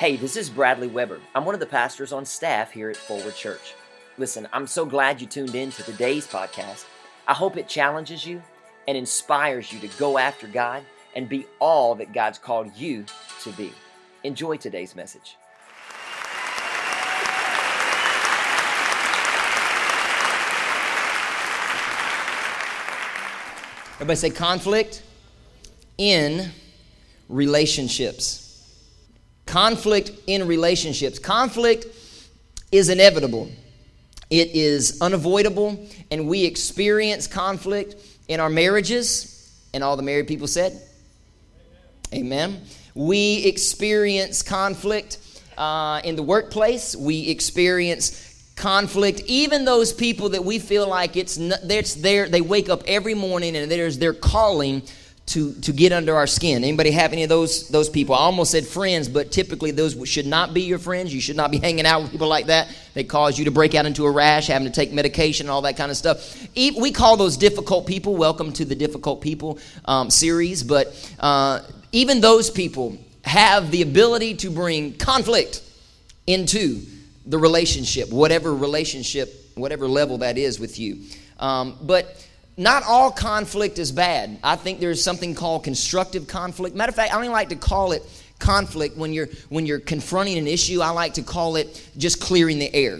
Hey, this is Bradley Weber. I'm one of the pastors on staff here at Forward Church. Listen, I'm so glad you tuned in to today's podcast. I hope it challenges you and inspires you to go after God and be all that God's called you to be. Enjoy today's message. Everybody say conflict in relationships. Conflict in relationships. Conflict is inevitable, it is unavoidable, and we experience conflict in our marriages. And all the married people said, Amen. Amen. We experience conflict uh, in the workplace. We experience conflict even those people that we feel like it's, it's there they wake up every morning and there's their calling to, to get under our skin. Anybody have any of those those people? I almost said friends but typically those should not be your friends. You should not be hanging out with people like that. They cause you to break out into a rash having to take medication and all that kind of stuff. We call those difficult people welcome to the difficult people um, series but uh, even those people have the ability to bring conflict into the relationship, whatever relationship, whatever level that is with you. Um, but not all conflict is bad. I think there's something called constructive conflict. Matter of fact, I don't even like to call it conflict when you're when you're confronting an issue. I like to call it just clearing the air.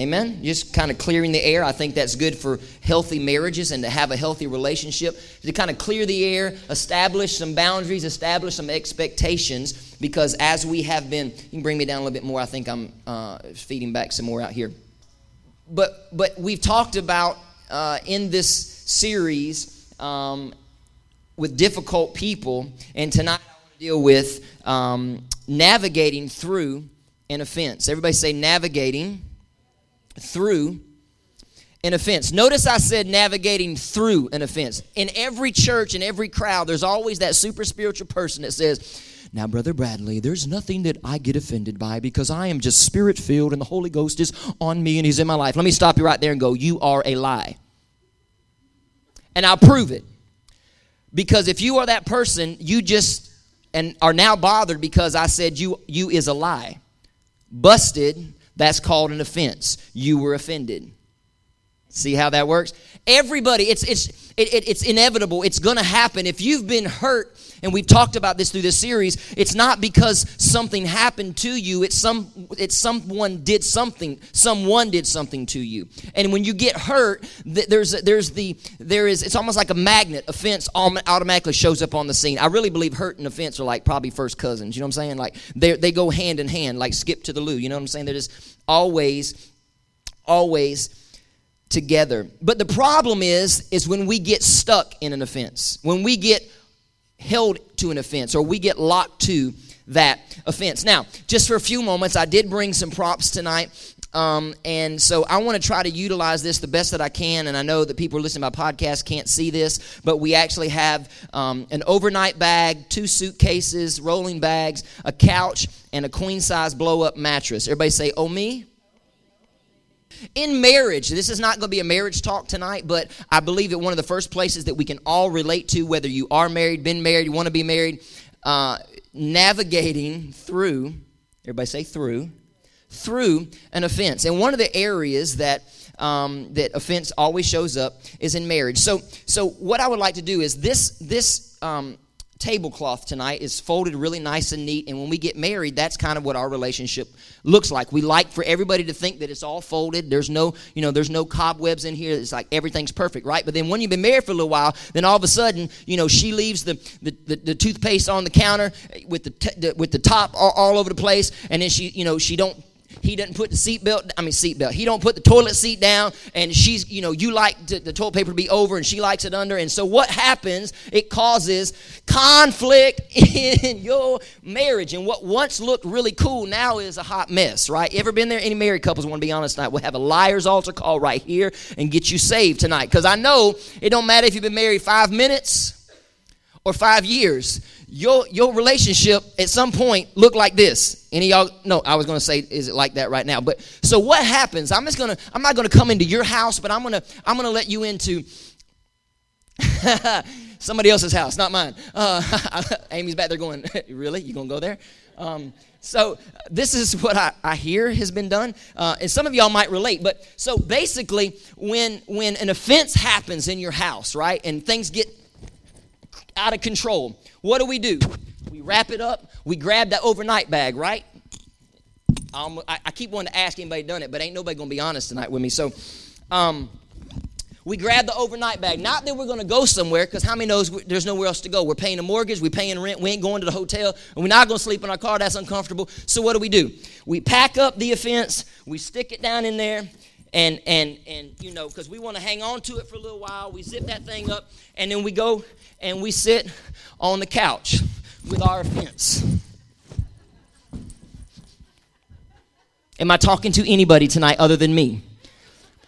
Amen? Just kind of clearing the air. I think that's good for healthy marriages and to have a healthy relationship. To kind of clear the air, establish some boundaries, establish some expectations, because as we have been, you can bring me down a little bit more. I think I'm uh, feeding back some more out here. But, but we've talked about uh, in this series um, with difficult people, and tonight I want to deal with um, navigating through an offense. Everybody say navigating through an offense. Notice I said navigating through an offense. In every church, in every crowd, there's always that super spiritual person that says, now, Brother Bradley, there's nothing that I get offended by because I am just spirit filled and the Holy Ghost is on me and He's in my life. Let me stop you right there and go, You are a lie. And I'll prove it. Because if you are that person, you just and are now bothered because I said you you is a lie. Busted that's called an offense. You were offended. See how that works? Everybody, it's it's it, it, it's inevitable. It's going to happen. If you've been hurt, and we've talked about this through this series, it's not because something happened to you. It's some it's someone did something. Someone did something to you. And when you get hurt, there's there's the there is it's almost like a magnet. Offense automatically shows up on the scene. I really believe hurt and offense are like probably first cousins. You know what I'm saying? Like they they go hand in hand. Like skip to the loo. You know what I'm saying? They're just always always together. But the problem is is when we get stuck in an offense. When we get held to an offense or we get locked to that offense. Now, just for a few moments, I did bring some props tonight. Um, and so I want to try to utilize this the best that I can. And I know that people listening to my podcast can't see this, but we actually have um, an overnight bag, two suitcases, rolling bags, a couch, and a queen size blow up mattress. Everybody say, Oh, me? In marriage, this is not going to be a marriage talk tonight, but I believe that one of the first places that we can all relate to, whether you are married, been married, you want to be married, uh, navigating through, everybody say through, through an offense. And one of the areas that um, that offense always shows up is in marriage. So, so what I would like to do is this this um, tablecloth tonight is folded really nice and neat. And when we get married, that's kind of what our relationship looks like. We like for everybody to think that it's all folded. There's no, you know, there's no cobwebs in here. It's like everything's perfect, right? But then when you've been married for a little while, then all of a sudden, you know, she leaves the the, the, the toothpaste on the counter with the, t- the with the top all, all over the place, and then she, you know, she don't he doesn't put the seatbelt i mean seatbelt. He don't put the toilet seat down and she's you know you like to, the toilet paper to be over and she likes it under. And so what happens it causes conflict in your marriage. And what once looked really cool now is a hot mess right? Ever been there? Any married couples want to be honest tonight? We'll have a liars altar call right here and get you saved tonight. Because i know it don't matter if you've been married five minutes or five years, your your relationship at some point looked like this. Any y'all? No, I was to say, is it like that right now? But so what happens? I'm just gonna. I'm not to come into your house, but I'm gonna. I'm gonna let you into. somebody else's house, not mine. Uh, Amy's back there going, really? You gonna go there? Um, so this is what I, I hear has been done, uh, and some of y'all might relate. But so basically, when when an offense happens in your house, right, and things get out of control, what do we do? We wrap it up. We grab that overnight bag, right? Um, I, I, keep wanting to ask anybody done it, but ain't nobody gonna be honest tonight with me. So, um, we grab the overnight bag. Not that we're to go somewhere, because how many knows there's nowhere else to go? We're paying a mortgage, we're paying rent, we ain't going to the hotel, and we're not to sleep in our car. That's uncomfortable. So what do we do? We pack up the offense, we stick it down in there, and and and you know, because we want to hang on to it for a little while. We zip that thing up, and then we go and we sit on the couch with our offense. Am I talking to anybody tonight other than me?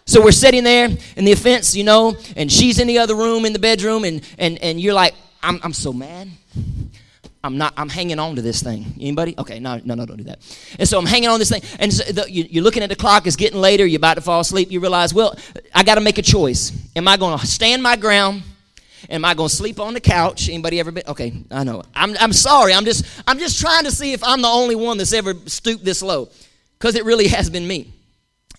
So we're sitting there in the offense, you know, and she's in the other room in the bedroom, and and and you're like, I'm I'm so mad. I'm not. I'm hanging on to this thing. Anybody? Okay, no, no, no, don't do that. And so I'm hanging on this thing, and so the, you, are looking at the clock. It's getting later. You're about to fall asleep. You realize, well, I got to make a choice. Am I going to stand my ground? Am I going to sleep on the couch? Anybody ever been? Okay, I know. I'm, I'm sorry. I'm just I'm just trying to see if I'm the only one that's ever stooped this low, because it really has been me.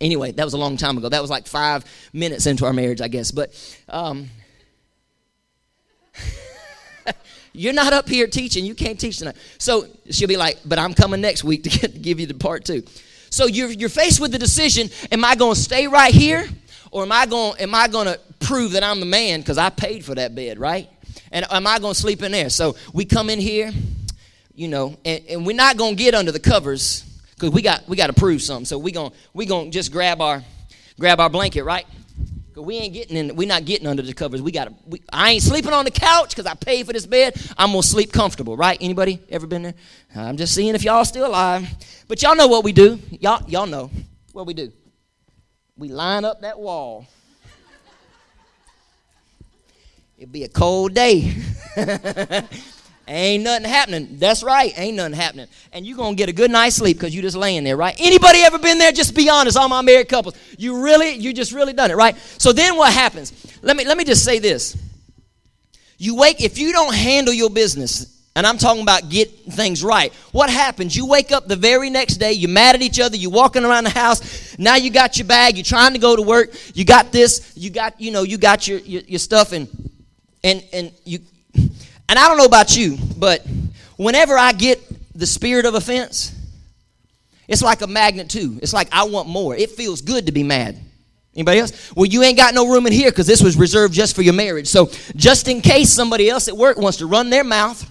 Anyway, that was a long time ago. That was like five minutes into our marriage, I guess. But um, you're not up here teaching. You can't teach tonight. So she'll be like, but I'm coming next week to get, give you the part two. So you're, you're faced with the decision am I going to stay right here? Or am I going am I going to prove that I'm the man because I paid for that bed, right? And am I going to sleep in there? So we come in here, you know, and, and we're not going to get under the covers because we got we got to prove something. So we going we gonna just grab our grab our blanket, right? Cause we ain't getting in. We're not getting under the covers. We got to. I ain't sleeping on the couch because I paid for this bed. I'm gonna sleep comfortable, right? Anybody ever been there? I'm just seeing if y'all still alive. But y'all know what we do. Y'all y'all know what we do. We line up that wall. It'd be a cold day. Ain't nothing happening. That's right. Ain't nothing happening. And you're going to get a good night's sleep because you just laying there, right? Anybody ever been there? Just be honest. All my married couples. You really, you just really done it, right? So then what happens? Let me, let me just say this. You wake, if you don't handle your business, and I'm talking about get things right. What happens? You wake up the very next day, you're mad at each other, you're walking around the house, now you got your bag, you're trying to go to work, you got this, you got, you know, you got your, your, your stuff and and and you and I don't know about you, but whenever I get the spirit of offense, it's like a magnet too. It's like I want more. It feels good to be mad. Anybody else? Well, you ain't got no room in here because this was reserved just for your marriage. So, just in case somebody else at work wants to run their mouth.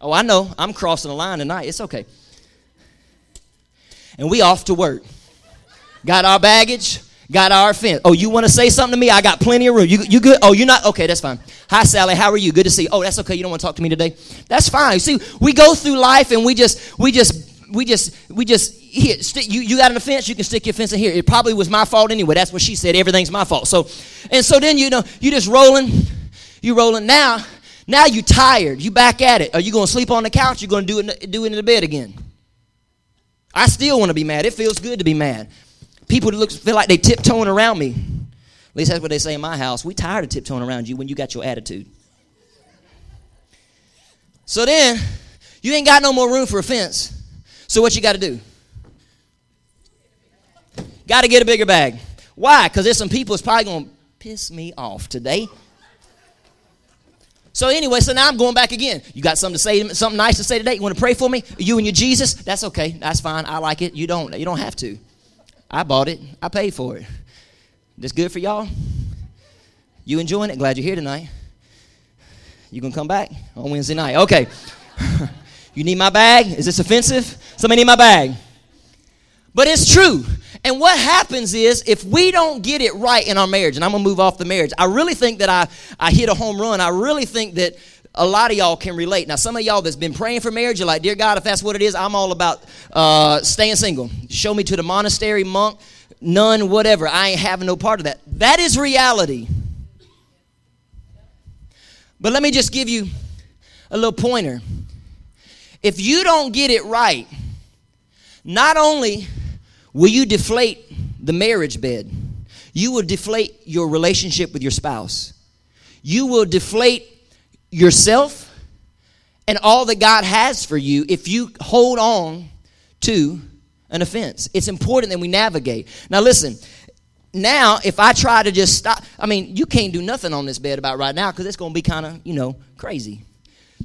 Oh, I know. I'm crossing the line tonight. It's okay. And we off to work. Got our baggage, got our fence. Oh, you want to say something to me? I got plenty of room. You, you good? Oh, you're not? Okay, that's fine. Hi, Sally. How are you? Good to see you. Oh, that's okay. You don't want to talk to me today? That's fine. See, we go through life and we just, we just, we just, we just, here, you, you got an offense, you can stick your fence in here. It probably was my fault anyway. That's what she said. Everything's my fault. So, and so then, you know, you just rolling, you rolling. Now, now you tired. You back at it. Are you going to sleep on the couch? You're going to do it, do it in the bed again. I still want to be mad. It feels good to be mad people look, feel like they tiptoeing around me. At least that's what they say in my house. We tired of tiptoeing around you when you got your attitude. So then, you ain't got no more room for offense. So what you got to do? Got to get a bigger bag. Why? Because there's some people that's probably going to piss me off today. So anyway, so now I'm going back again. You got something to say, something nice to say today? You want to pray for me? You and your Jesus? That's okay. That's fine. I like it. You don't. You don't have to. I bought it. I paid for it. This good for y'all? You enjoying it? Glad you're here tonight. You gonna come back on Wednesday night? Okay. you need my bag? Is this offensive? Somebody need my bag. But it's true. And what happens is if we don't get it right in our marriage, and I'm gonna move off the marriage, I really think that I, I hit a home run. I really think that a lot of y'all can relate. Now, some of y'all that's been praying for marriage, you're like, Dear God, if that's what it is, I'm all about uh, staying single. Show me to the monastery, monk, nun, whatever. I ain't having no part of that. That is reality. But let me just give you a little pointer. If you don't get it right, not only will you deflate the marriage bed, you will deflate your relationship with your spouse. You will deflate yourself and all that God has for you if you hold on to an offense. It's important that we navigate. Now, listen, now if I try to just stop, I mean, you can't do nothing on this bed about right now because it's going to be kind of, you know, crazy.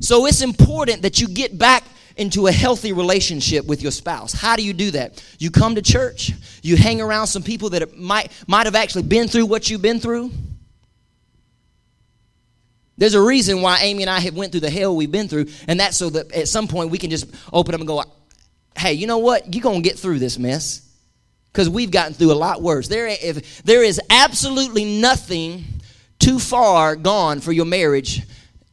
So it's important that you get back into a healthy relationship with your spouse. How do you do that? You come to church, you hang around some people that might might have actually been through what you've been through. There's a reason why Amy and I have went through the hell we've been through, and that's so that at some point we can just open up and go, "Hey, you know what? You're gonna get through this mess." Because we've gotten through a lot worse. There, if, there is absolutely nothing too far gone for your marriage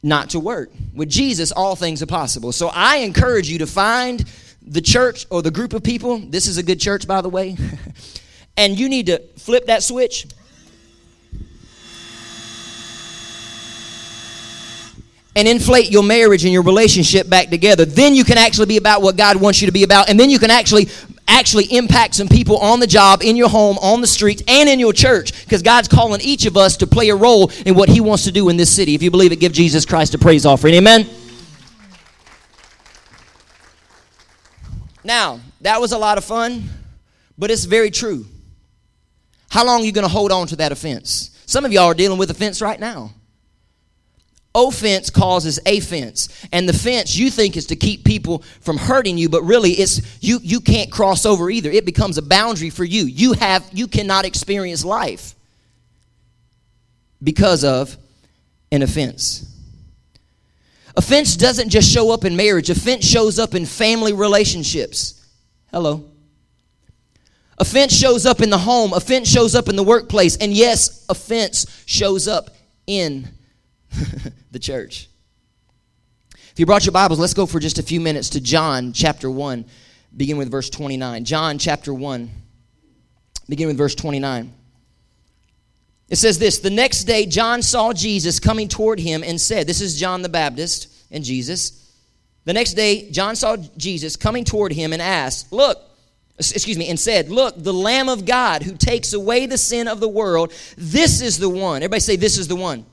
not to work. With Jesus, all things are possible. So I encourage you to find the church or the group of people. This is a good church, by the way. and you need to flip that switch. And inflate your marriage and your relationship back together. Then you can actually be about what God wants you to be about. And then you can actually actually impact some people on the job, in your home, on the streets, and in your church because God's calling each of us to play a role in what He wants to do in this city. If you believe it, give Jesus Christ a praise offering. Amen. Now, that was a lot of fun, but it's very true. How long are you going to hold on to that offense? Some of y'all are dealing with offense right now. Offense causes offense. And the fence you think is to keep people from hurting you, but really it's you you can't cross over either. It becomes a boundary for you. You have you cannot experience life because of an offense. Offense doesn't just show up in marriage, offense shows up in family relationships. Hello. Offense shows up in the home, offense shows up in the workplace, and yes, offense shows up in the church. If you brought your Bibles, let's go for just a few minutes to John chapter 1, begin with verse 29. John chapter 1, begin with verse 29. It says this The next day, John saw Jesus coming toward him and said, This is John the Baptist and Jesus. The next day, John saw Jesus coming toward him and asked, Look, excuse me, and said, Look, the Lamb of God who takes away the sin of the world, this is the one. Everybody say, This is the one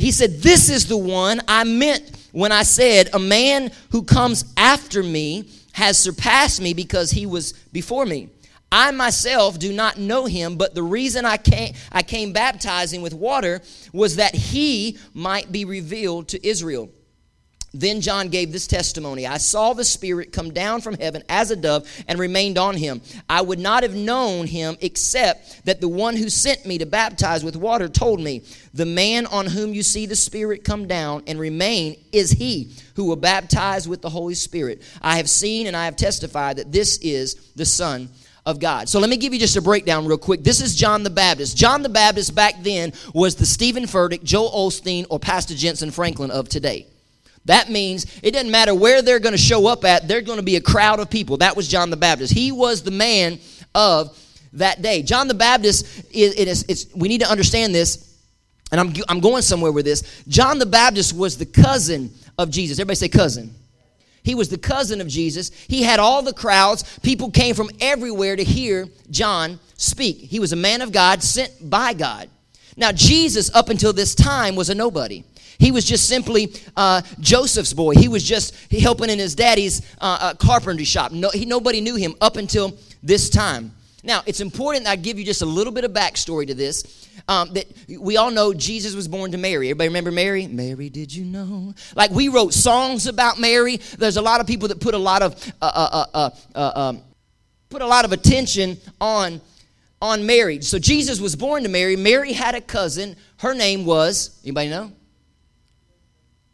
he said, This is the one I meant when I said, A man who comes after me has surpassed me because he was before me. I myself do not know him, but the reason I came, I came baptizing with water was that he might be revealed to Israel. Then John gave this testimony I saw the Spirit come down from heaven as a dove and remained on him. I would not have known him except that the one who sent me to baptize with water told me, The man on whom you see the Spirit come down and remain is he who will baptize with the Holy Spirit. I have seen and I have testified that this is the Son of God. So let me give you just a breakdown real quick. This is John the Baptist. John the Baptist back then was the Steven Furtick, Joel Osteen, or Pastor Jentezen Franklin of today. That means it doesn't matter where they're going to show up at, they're going to be a crowd of people. That was John the Baptist. He was the man of that day. John the Baptist, is, it is, it's, we need to understand this, and I'm, I'm going somewhere with this. John the Baptist was the cousin of Jesus. Everybody say cousin. He was the cousin of Jesus. He had all the crowds. People came from everywhere to hear John speak. He was a man of God sent by God. Now, Jesus, up until this time, was a nobody. He was just simply uh, Joseph's boy. He was just helping in his daddy's uh, uh, carpentry shop. No, he, nobody knew him up until this time. Now, it's important I give you just a little bit of backstory to this. Um, that we all know Jesus was born to Mary. Everybody remember Mary? Mary, did you know? Like we wrote songs about Mary. There's a lot of people that put a lot of uh, uh, uh, uh um, put a lot of attention on on Mary. So Jesus was born to Mary. Mary had a cousin. Her name was anybody know?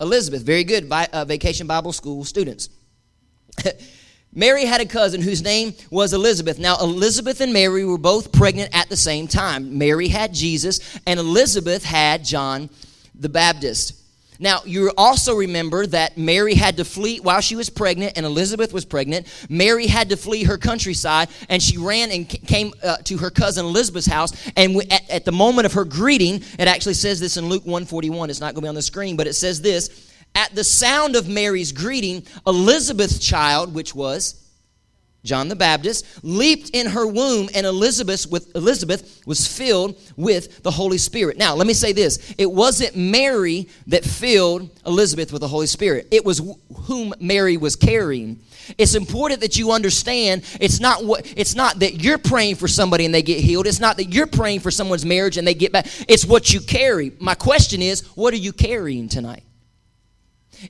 Elizabeth, very good uh, vacation Bible school students. Mary had a cousin whose name was Elizabeth. Now, Elizabeth and Mary were both pregnant at the same time. Mary had Jesus, and Elizabeth had John the Baptist. Now, you also remember that Mary had to flee while she was pregnant and Elizabeth was pregnant. Mary had to flee her countryside and she ran and came uh, to her cousin Elizabeth's house. And at, at the moment of her greeting, it actually says this in Luke 141. It's not going to be on the screen, but it says this At the sound of Mary's greeting, Elizabeth's child, which was John the Baptist, leaped in her womb, and Elizabeth, with, Elizabeth was filled with the Holy Spirit. Now, let me say this it wasn't Mary that filled Elizabeth with the Holy Spirit, it was whom Mary was carrying. It's important that you understand it's not what it's not that you're praying for somebody and they get healed. It's not that you're praying for someone's marriage and they get back. It's what you carry. My question is, what are you carrying tonight?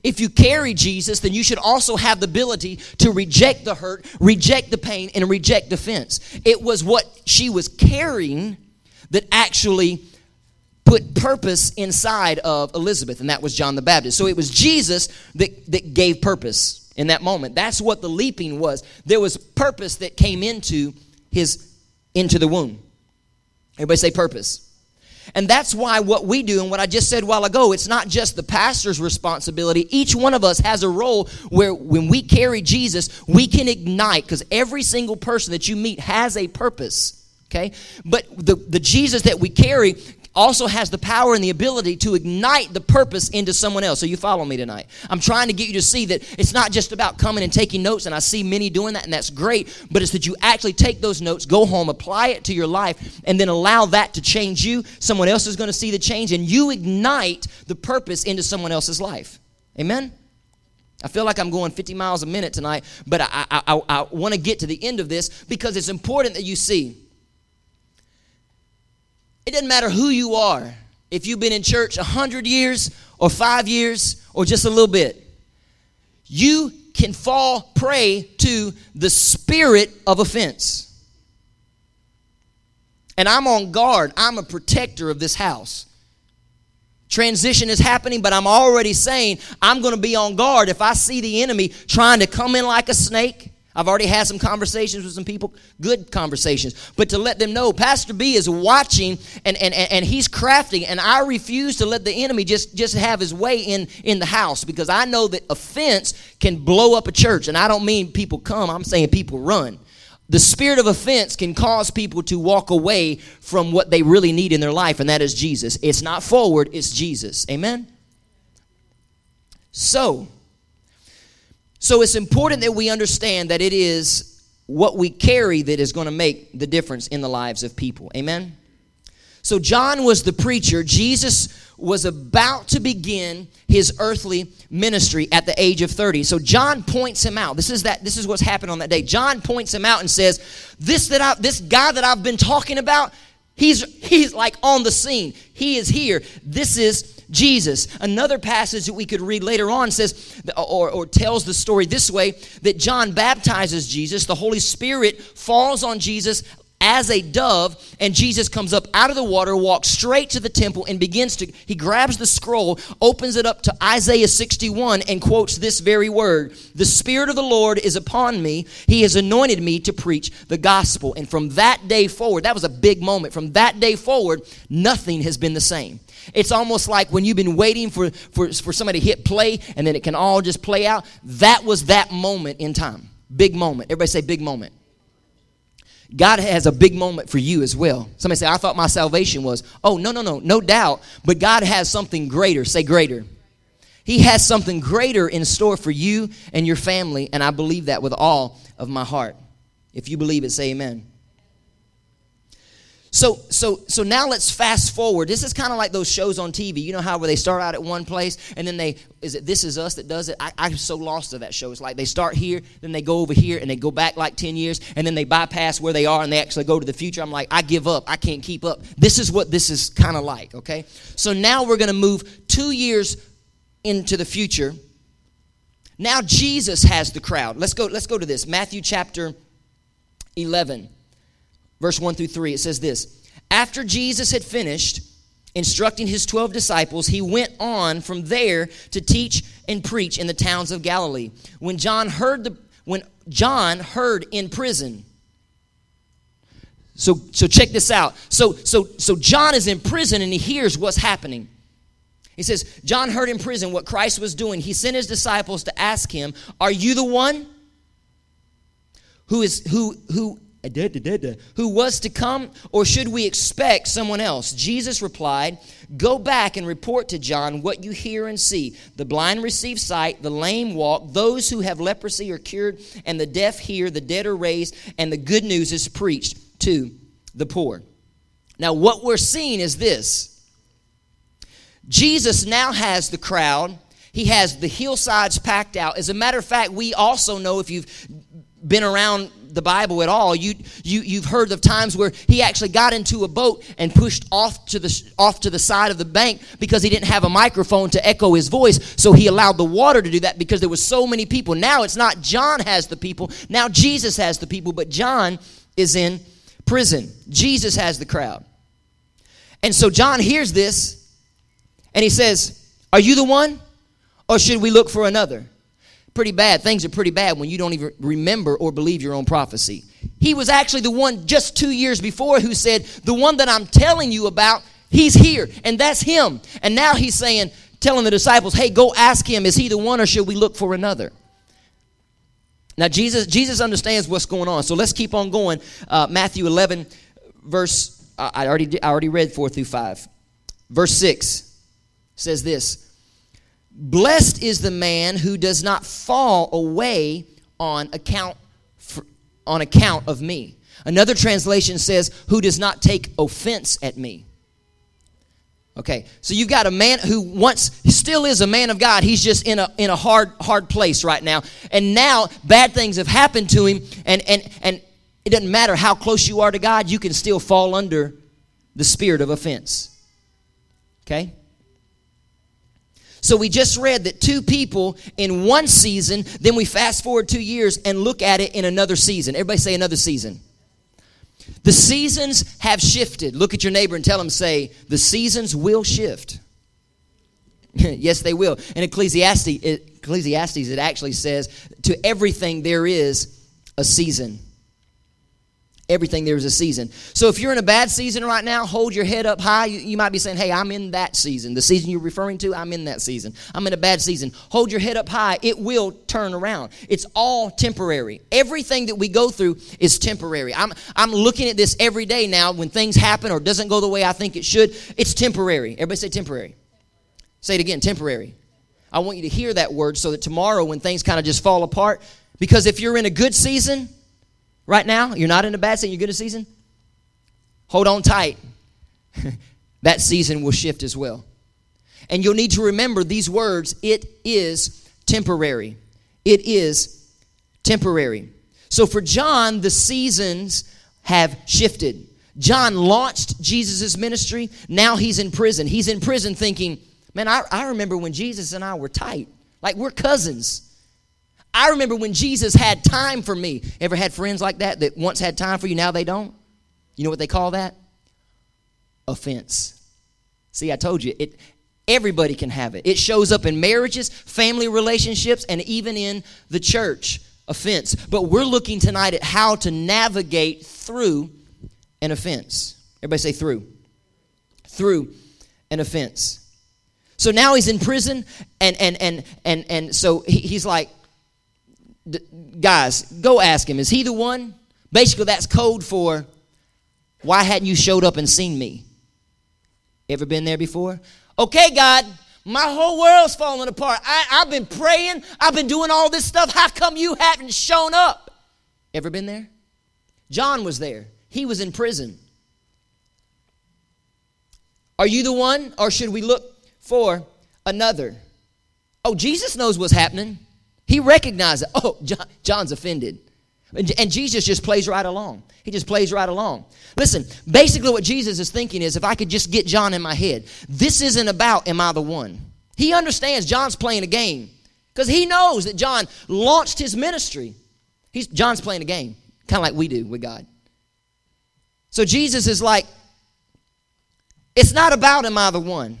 If you carry Jesus, then you should also have the ability to reject the hurt, reject the pain, and reject offense. It was what she was carrying that actually put purpose inside of Elizabeth, and that was John the Baptist. So it was Jesus that, that gave purpose in that moment. That's what the leaping was. There was purpose that came into his into the womb. Everybody say purpose. And that's why what we do and what I just said while ago, it's not just the pastor's responsibility. Each one of us has a role where when we carry Jesus, we can ignite because every single person that you meet has a purpose. Okay? But the, the Jesus that we carry also has the power and the ability to ignite the purpose into someone else. So you follow me tonight. I'm trying to get you to see that it's not just about coming and taking notes, and I see many doing that, and that's great, but it's that you actually take those notes, go home, apply it to your life, and then allow that to change you. Someone else is going to see the change, and you ignite the purpose into someone else's life. Amen? I feel like I'm going 50 miles a minute tonight, but I, I, I, I want to get to the end of this because it's important that you see it doesn't matter who you are, if you've been in church a 100 years or five years or just a little bit, you can fall prey to the spirit of offense. And I'm on guard, I'm a protector of this house. Transition is happening, but I'm already saying I'm going to be on guard if I see the enemy trying to come in like a snake I've already had some conversations with some people, good conversations, but to let them know Pastor B is watching and, and, and he's crafting, and I refuse to let the enemy just, just have his way in, in the house because I know that offense can blow up a church. And I don't mean people come, I'm saying people run. The spirit of offense can cause people to walk away from what they really need in their life, and that is Jesus. It's not forward, it's Jesus. Amen? So, so it's important that we understand that it is what we carry that is going to make the difference in the lives of people. Amen? So John was the preacher. Jesus was about to begin his earthly ministry at the age of 30. So John points him out. This is that this is what's happened on that day. John points him out and says, "This that I this guy that I've been talking about, he's he's like on the scene. He is here. This is Jesus. Another passage that we could read later on says, or, or tells the story this way that John baptizes Jesus, the Holy Spirit falls on Jesus as a dove and jesus comes up out of the water walks straight to the temple and begins to he grabs the scroll opens it up to isaiah 61 and quotes this very word the spirit of the lord is upon me he has anointed me to preach the gospel and from that day forward that was a big moment from that day forward nothing has been the same it's almost like when you've been waiting for, for, for somebody to hit play and then it can all just play out. That was that moment in time. Big moment. Everybody say big moment. God has a big moment for you as well. Somebody say, I thought my salvation was. Oh, no, no, no, no doubt. But God has something greater. Say greater. He has something greater in store for you and your family, and I believe that with all of my heart. If you believe it, say amen. So, so, so now let's fast forward. This is kind of like those shows on TV. You know how where they start out at one place and then they is it This Is Us that does it? I, I'm so lost to that show. It's like they start here, then they go over here, and they go back like ten years, and then they bypass where they are and they actually go to the future. I'm like, I give up. I can't keep up. This is what this is kind of like. Okay, so now we're going to move two years into the future. Now Jesus has the crowd. Let's go. Let's go to this Matthew chapter eleven verse 1 through 3, it says this After Jesus had finished instructing his 12 disciples, he went on from there to teach and preach in the towns of Galilee. When John heard the when John heard in prison. So so check this out. So so so John is in prison and he hears what's happening. He says, John heard in prison what Christ was doing. He sent his disciples to ask him, Are you the one who is who who who was to come, or should we expect someone else? Jesus replied, Go back and report to John what you hear and see. The blind receive sight, the lame walk, those who have leprosy are cured, and the deaf hear, the dead are raised, and the good news is preached to the poor. Now, what we're seeing is this Jesus now has the crowd. He has the hillsides packed out. As a matter of fact, we also know if you've been around the Bible at all, you, you, you've heard of times where he actually got into a boat and pushed off to, the, off to the side of the bank because he didn't have a microphone to echo his voice. So he allowed the water to do that because there were so many people. Now it's not John has the people, now Jesus has the people, but John is in prison. Jesus has the crowd. And so John hears this and he says, Are you the one? Or should we look for another? Pretty bad. Things are pretty bad when you don't even remember or believe your own prophecy. He was actually the one just two years before who said, The one that I'm telling you about, he's here, and that's him. And now he's saying, telling the disciples, Hey, go ask him, is he the one or should we look for another? Now, Jesus, Jesus understands what's going on. So let's keep on going. Uh, Matthew 11, verse, I already, I already read 4 through 5. Verse 6 says this Blessed is the man who does not fall away on account for, on account of me. Another translation says who does not take offense at me. Okay, so you've got a man who once still is a man of God. He's just in a in a hard hard place right now, and now bad things have happened to him, and and and it doesn't matter how close you are to God, you can still fall under the spirit of offense. Okay, so we just read that two people in one season, then we fast forward two years and look at it in another season. Everybody say another season. The seasons have shifted. Look at your neighbor and tell him, say, the seasons will shift. yes, they will. In Ecclesiastes, Ecclesiastes, it actually says, to everything there is a season. Everything there is a season. So if you're in a bad season right now, hold your head up high. You, you, might be saying, Hey, I'm in that season. The season you're referring to, I'm in that season. I'm in a bad season. Hold your head up high. It will turn around. It's all temporary. Everything that we go through is temporary. I'm, I'm looking at this every day now when things happen or doesn't go the way I think it should. It's temporary. Everybody say temporary. Say it again temporary. I want you to hear that word so that tomorrow when things kind of just fall apart, because if you're in a good season, right now, you're not in a bad season, you're good a season, hold on tight. that season will shift as well. And you'll need to remember these words it is temporary. It is temporary. So for John, the seasons have shifted. John launched Jesus' ministry. Now he's in prison. He's in prison thinking, man, I, I remember when Jesus and I were tight. Like we're cousins. I remember when Jesus had time for me. Ever had friends like that that once had time for you, now they don't? You know what they call that? Offense. See, I told you, it everybody can have it. It shows up in marriages, family relationships, and even in the church. Offense. But we're looking tonight at how to navigate through an offense. Everybody say through. Through an offense. So now he's in prison, and and and and and so he's like, guys, go ask him. Is he the one? Basically, that's code for why hadn't you showed up and seen me? Ever been there before? Okay, God, my whole world's falling apart. I, I've been praying, I've been doing all this stuff. How come you haven't shown up? Ever been there? John was there, he was in prison. Are you the one, or should we look for another? Oh, Jesus knows what's happening. He recognized it. Oh, John, John's offended. And Jesus just plays right along. He just plays right along. Listen, basically, what Jesus is thinking is if I could just get John in my head, this isn't about am I the one? He understands John's playing a game because he knows that John launched his ministry. He's, John's playing a game, kind of like we do with God. So Jesus is like, it's not about am I the one?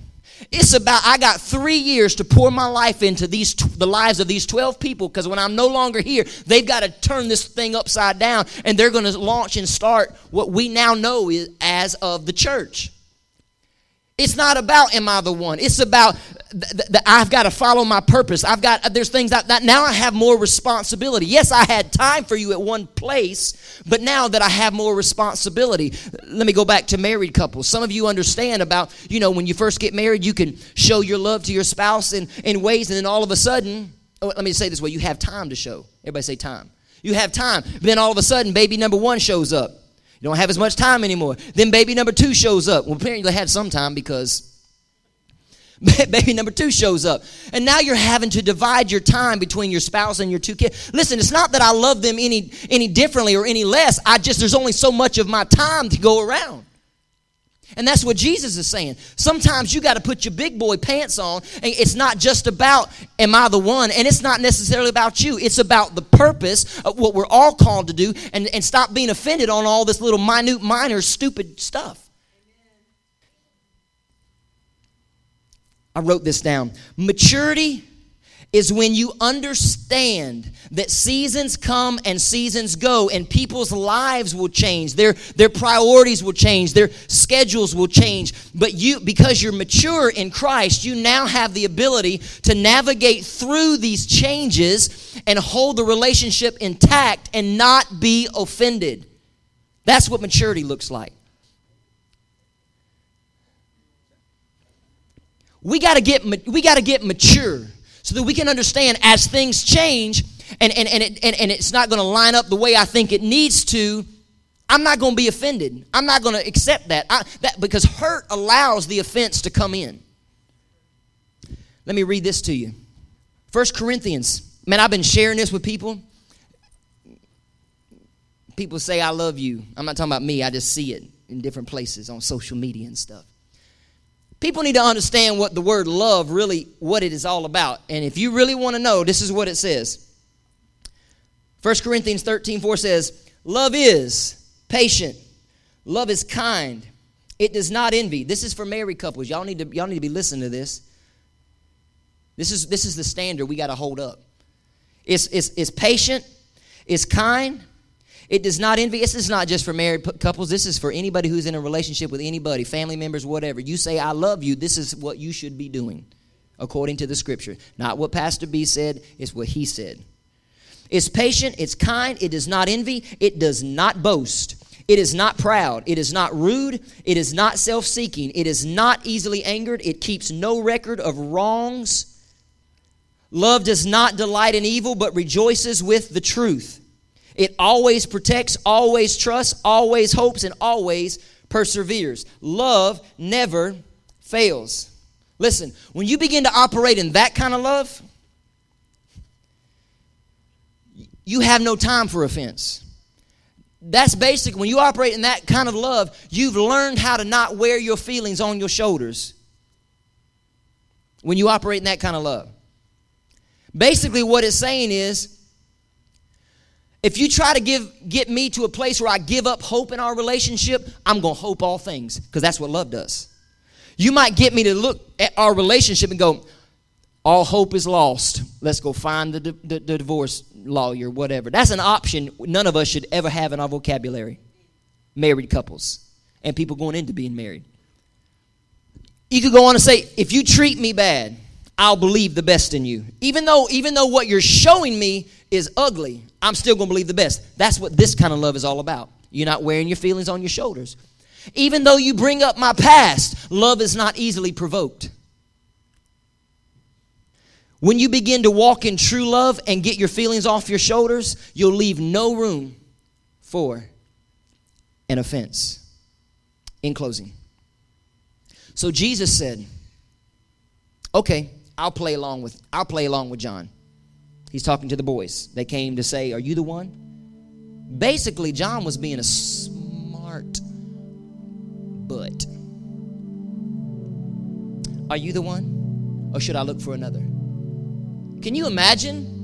It's about I got three years to pour my life into these the lives of these 12 people because when I'm no longer here, they've got to turn this thing upside down and they're going to launch and start what we now know is, as of the church. It's not about am I the one? It's about th- th- I've got to follow my purpose. I've got uh, there's things that, that now I have more responsibility. Yes, I had time for you at one place, but now that I have more responsibility, let me go back to married couples. Some of you understand about you know when you first get married, you can show your love to your spouse in in ways, and then all of a sudden, oh, let me say this way: you have time to show. Everybody say time. You have time. Then all of a sudden, baby number one shows up. You don't have as much time anymore. Then baby number two shows up. Well, apparently they had some time because baby number two shows up. And now you're having to divide your time between your spouse and your two kids. Listen, it's not that I love them any, any differently or any less. I just, there's only so much of my time to go around. And that's what Jesus is saying. Sometimes you got to put your big boy pants on. And it's not just about, am I the one? And it's not necessarily about you. It's about the purpose of what we're all called to do and, and stop being offended on all this little minute, minor, stupid stuff. I wrote this down. Maturity is when you understand that seasons come and seasons go and people's lives will change. Their their priorities will change. Their schedules will change. But you because you're mature in Christ you now have the ability to navigate through these changes and hold the relationship intact and not be offended. That's what maturity looks like we got to get we got to get mature so that we can understand as things change and, and, and, it, and, and it's not going to line up the way I think it needs to, I'm not going to be offended. I'm not going to accept that. I, that. Because hurt allows the offense to come in. Let me read this to you. First Corinthians. Man, I've been sharing this with people. People say, I love you. I'm not talking about me, I just see it in different places on social media and stuff. People need to understand what the word love really, what it is all about. And if you really want to know, this is what it says. 1 Corinthians 13, 4 says, Love is patient. Love is kind. It does not envy. This is for married couples. Y'all need to, y'all need to be listening to this. This is, this is the standard we got to hold up. It's, it's, it's patient. It's kind. It does not envy. This is not just for married couples. This is for anybody who's in a relationship with anybody, family members, whatever. You say, I love you. This is what you should be doing according to the scripture. Not what Pastor B said, it's what he said. It's patient, it's kind, it does not envy, it does not boast. It is not proud. It is not rude. It is not self seeking. It is not easily angered. It keeps no record of wrongs. Love does not delight in evil, but rejoices with the truth. It always protects, always trusts, always hopes, and always perseveres. Love never fails. Listen, when you begin to operate in that kind of love, you have no time for offense. That's basic. When you operate in that kind of love, you've learned how to not wear your feelings on your shoulders. When you operate in that kind of love. Basically, what it's saying is if you try to give get me to a place where I give up hope in our relationship, I'm going to hope all things because that's what love does. You might get me to look at our relationship and go, all hope is lost. Let's go find the, the, the divorce lawyer, whatever. That's an option none of us should ever have in our vocabulary. Married couples and people going into being married. You could go on and say, if you treat me bad, I'll believe the best in you. Even though, even though what you're showing me is ugly, I'm still going to believe the best. That's what this kind of love is all about. You're not wearing your feelings on your shoulders. Even though you bring up my past, love is not easily provoked. When you begin to walk in true love and get your feelings off your shoulders, you'll leave no room for an offense. In closing, so Jesus said, Okay, I'll play along with I'll play along with John. He's talking to the boys. They came to say, "Are you the one?" Basically, John was being a smart butt. Are you the one? Or should I look for another? Can you imagine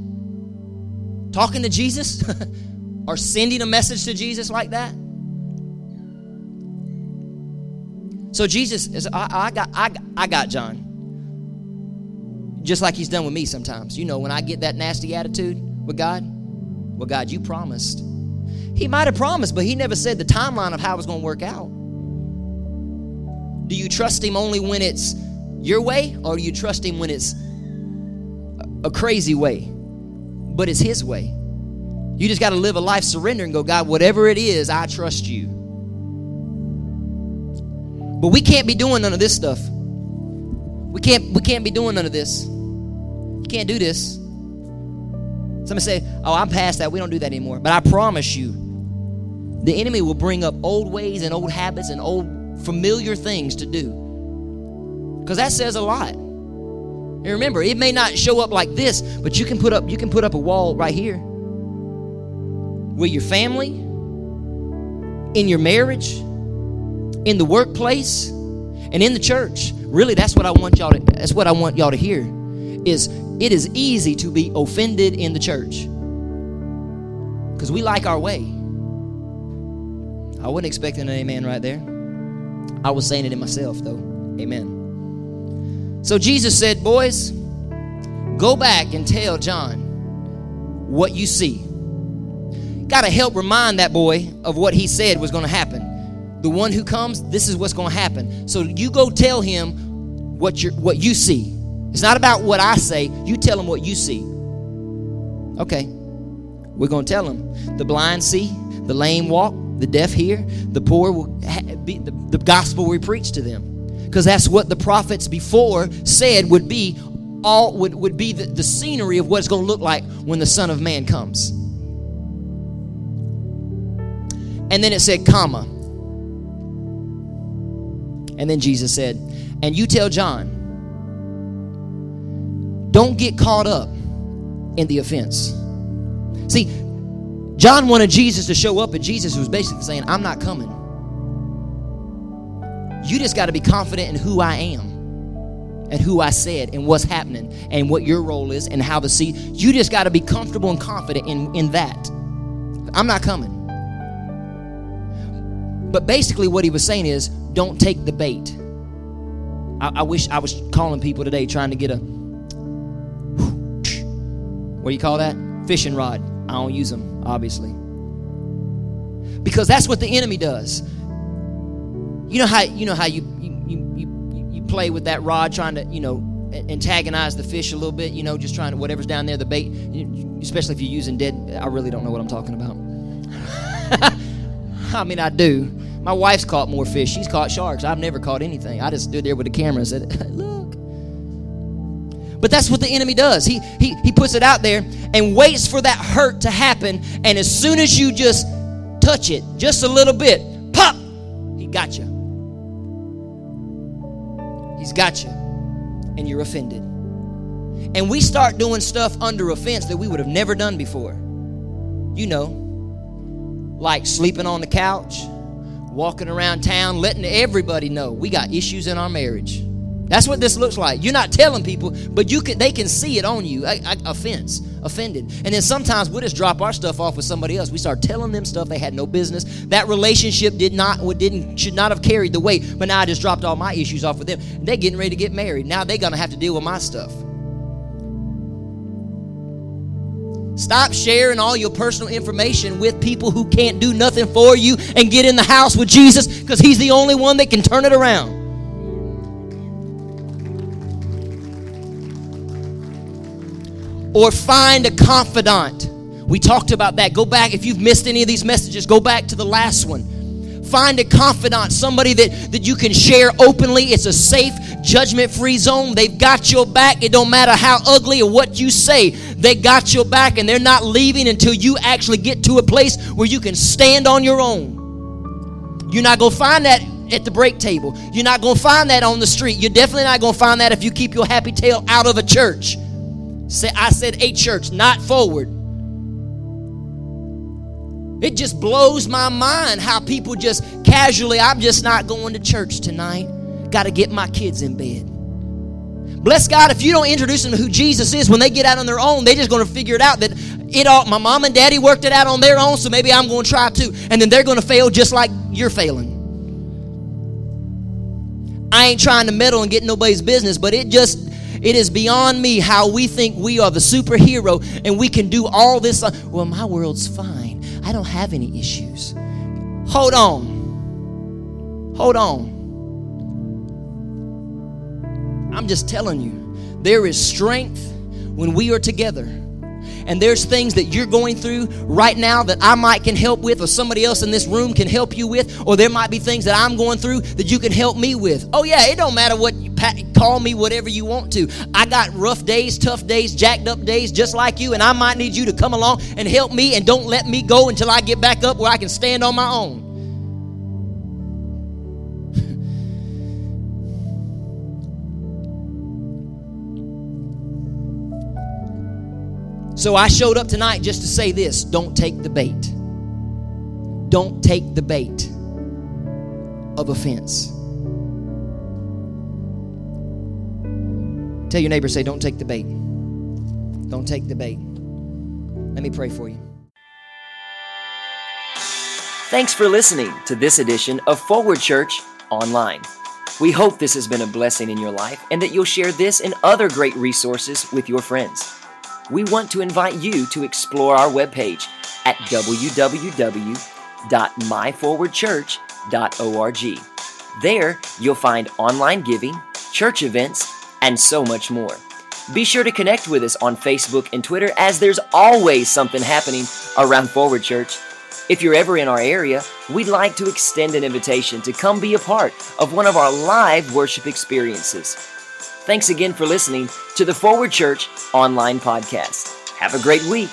talking to Jesus or sending a message to Jesus like that? So Jesus is, I, I got, I, I got John just like he's done with me sometimes. You know, when I get that nasty attitude with God, well, God, you promised. He might have promised, but he never said the timeline of how it was going to work out. Do you trust him only when it's your way, or do you trust Him when it's a crazy way, but it's His way? You just got to live a life surrender and go, God, whatever it is, I trust you. But we can't be doing none of this stuff. We can't we can't be doing none of this. Can't do this. Somebody say, Oh, I'm past that. We don't do that anymore. But I promise you, the enemy will bring up old ways and old habits and old familiar things to do. Because that says a lot. And remember, it may not show up like this, but you can put up you can put up a wall right here. With your family, in your marriage, in the workplace, and in the church. Really, that's what I want y'all to that's what I want y'all to hear. Is it is easy to be offended in the church. Because we like our way. I wasn't expecting an amen right there. I was saying it in myself though. Amen. So Jesus said, Boys, go back and tell John what you see. Got to help remind that boy of what he said was going to happen. The one who comes, this is what's going to happen. So you go tell him what you what you see. It's not about what I say. You tell them what you see. Okay. We're going to tell them. The blind see, the lame walk, the deaf hear, the poor will be the, the gospel we preach to them. Because that's what the prophets before said would be all would, would be the, the scenery of what it's going to look like when the Son of Man comes. And then it said, comma. And then Jesus said, and you tell John, don't get caught up in the offense. See, John wanted Jesus to show up, and Jesus was basically saying, I'm not coming. You just got to be confident in who I am and who I said and what's happening and what your role is and how to see. You just got to be comfortable and confident in, in that. I'm not coming. But basically, what he was saying is, don't take the bait. I, I wish I was calling people today trying to get a what do you call that? Fishing rod. I don't use them, obviously. Because that's what the enemy does. You know how you know how you you, you, you play with that rod trying to, you know, antagonize the fish a little bit, you know, just trying to whatever's down there, the bait, especially if you're using dead I really don't know what I'm talking about. I mean, I do. My wife's caught more fish. She's caught sharks. I've never caught anything. I just stood there with the camera and said, "Look." But that's what the enemy does. He he he puts it out there and waits for that hurt to happen. And as soon as you just touch it, just a little bit, pop, he got you. He's got you. And you're offended. And we start doing stuff under offense that we would have never done before. You know, like sleeping on the couch, walking around town, letting everybody know we got issues in our marriage. That's what this looks like. You're not telling people, but you can. They can see it on you. I, I, offense, offended, and then sometimes we'll just drop our stuff off with somebody else. We start telling them stuff they had no business. That relationship did not, didn't, should not have carried the weight. But now I just dropped all my issues off with them. They're getting ready to get married. Now they're gonna have to deal with my stuff. Stop sharing all your personal information with people who can't do nothing for you and get in the house with Jesus because He's the only one that can turn it around. Or find a confidant. We talked about that. Go back, if you've missed any of these messages, go back to the last one. Find a confidant, somebody that, that you can share openly. It's a safe, judgment free zone. They've got your back. It don't matter how ugly or what you say, they got your back, and they're not leaving until you actually get to a place where you can stand on your own. You're not going to find that at the break table. You're not going to find that on the street. You're definitely not going to find that if you keep your happy tail out of a church. Say, I said a church, not forward. It just blows my mind how people just casually, I'm just not going to church tonight. Got to get my kids in bed. Bless God, if you don't introduce them to who Jesus is, when they get out on their own, they're just going to figure it out that it all, my mom and daddy worked it out on their own, so maybe I'm going to try too. And then they're going to fail just like you're failing. I ain't trying to meddle and get nobody's business, but it just it is beyond me how we think we are the superhero and we can do all this. Well, my world's fine. I don't have any issues. Hold on. Hold on. I'm just telling you, there is strength when we are together. And there's things that you're going through right now that I might can help with, or somebody else in this room can help you with, or there might be things that I'm going through that you can help me with. Oh yeah, it don't matter what call me whatever you want to. I got rough days, tough days, jacked up days, just like you, and I might need you to come along and help me, and don't let me go until I get back up where I can stand on my own. So I showed up tonight just to say this don't take the bait. Don't take the bait of offense. Tell your neighbor, say, don't take the bait. Don't take the bait. Let me pray for you. Thanks for listening to this edition of Forward Church Online. We hope this has been a blessing in your life and that you'll share this and other great resources with your friends we want to invite you to explore our webpage at www.myforwardchurch.org. There, you'll find online giving, church events, and so much more. Be sure to connect with us on Facebook and Twitter as there's always something happening around Forward Church. If you're ever in our area, we'd like to extend an invitation to come be a part of one of our live worship experiences. Thanks again for listening to the Forward Church online podcast. Have a great week.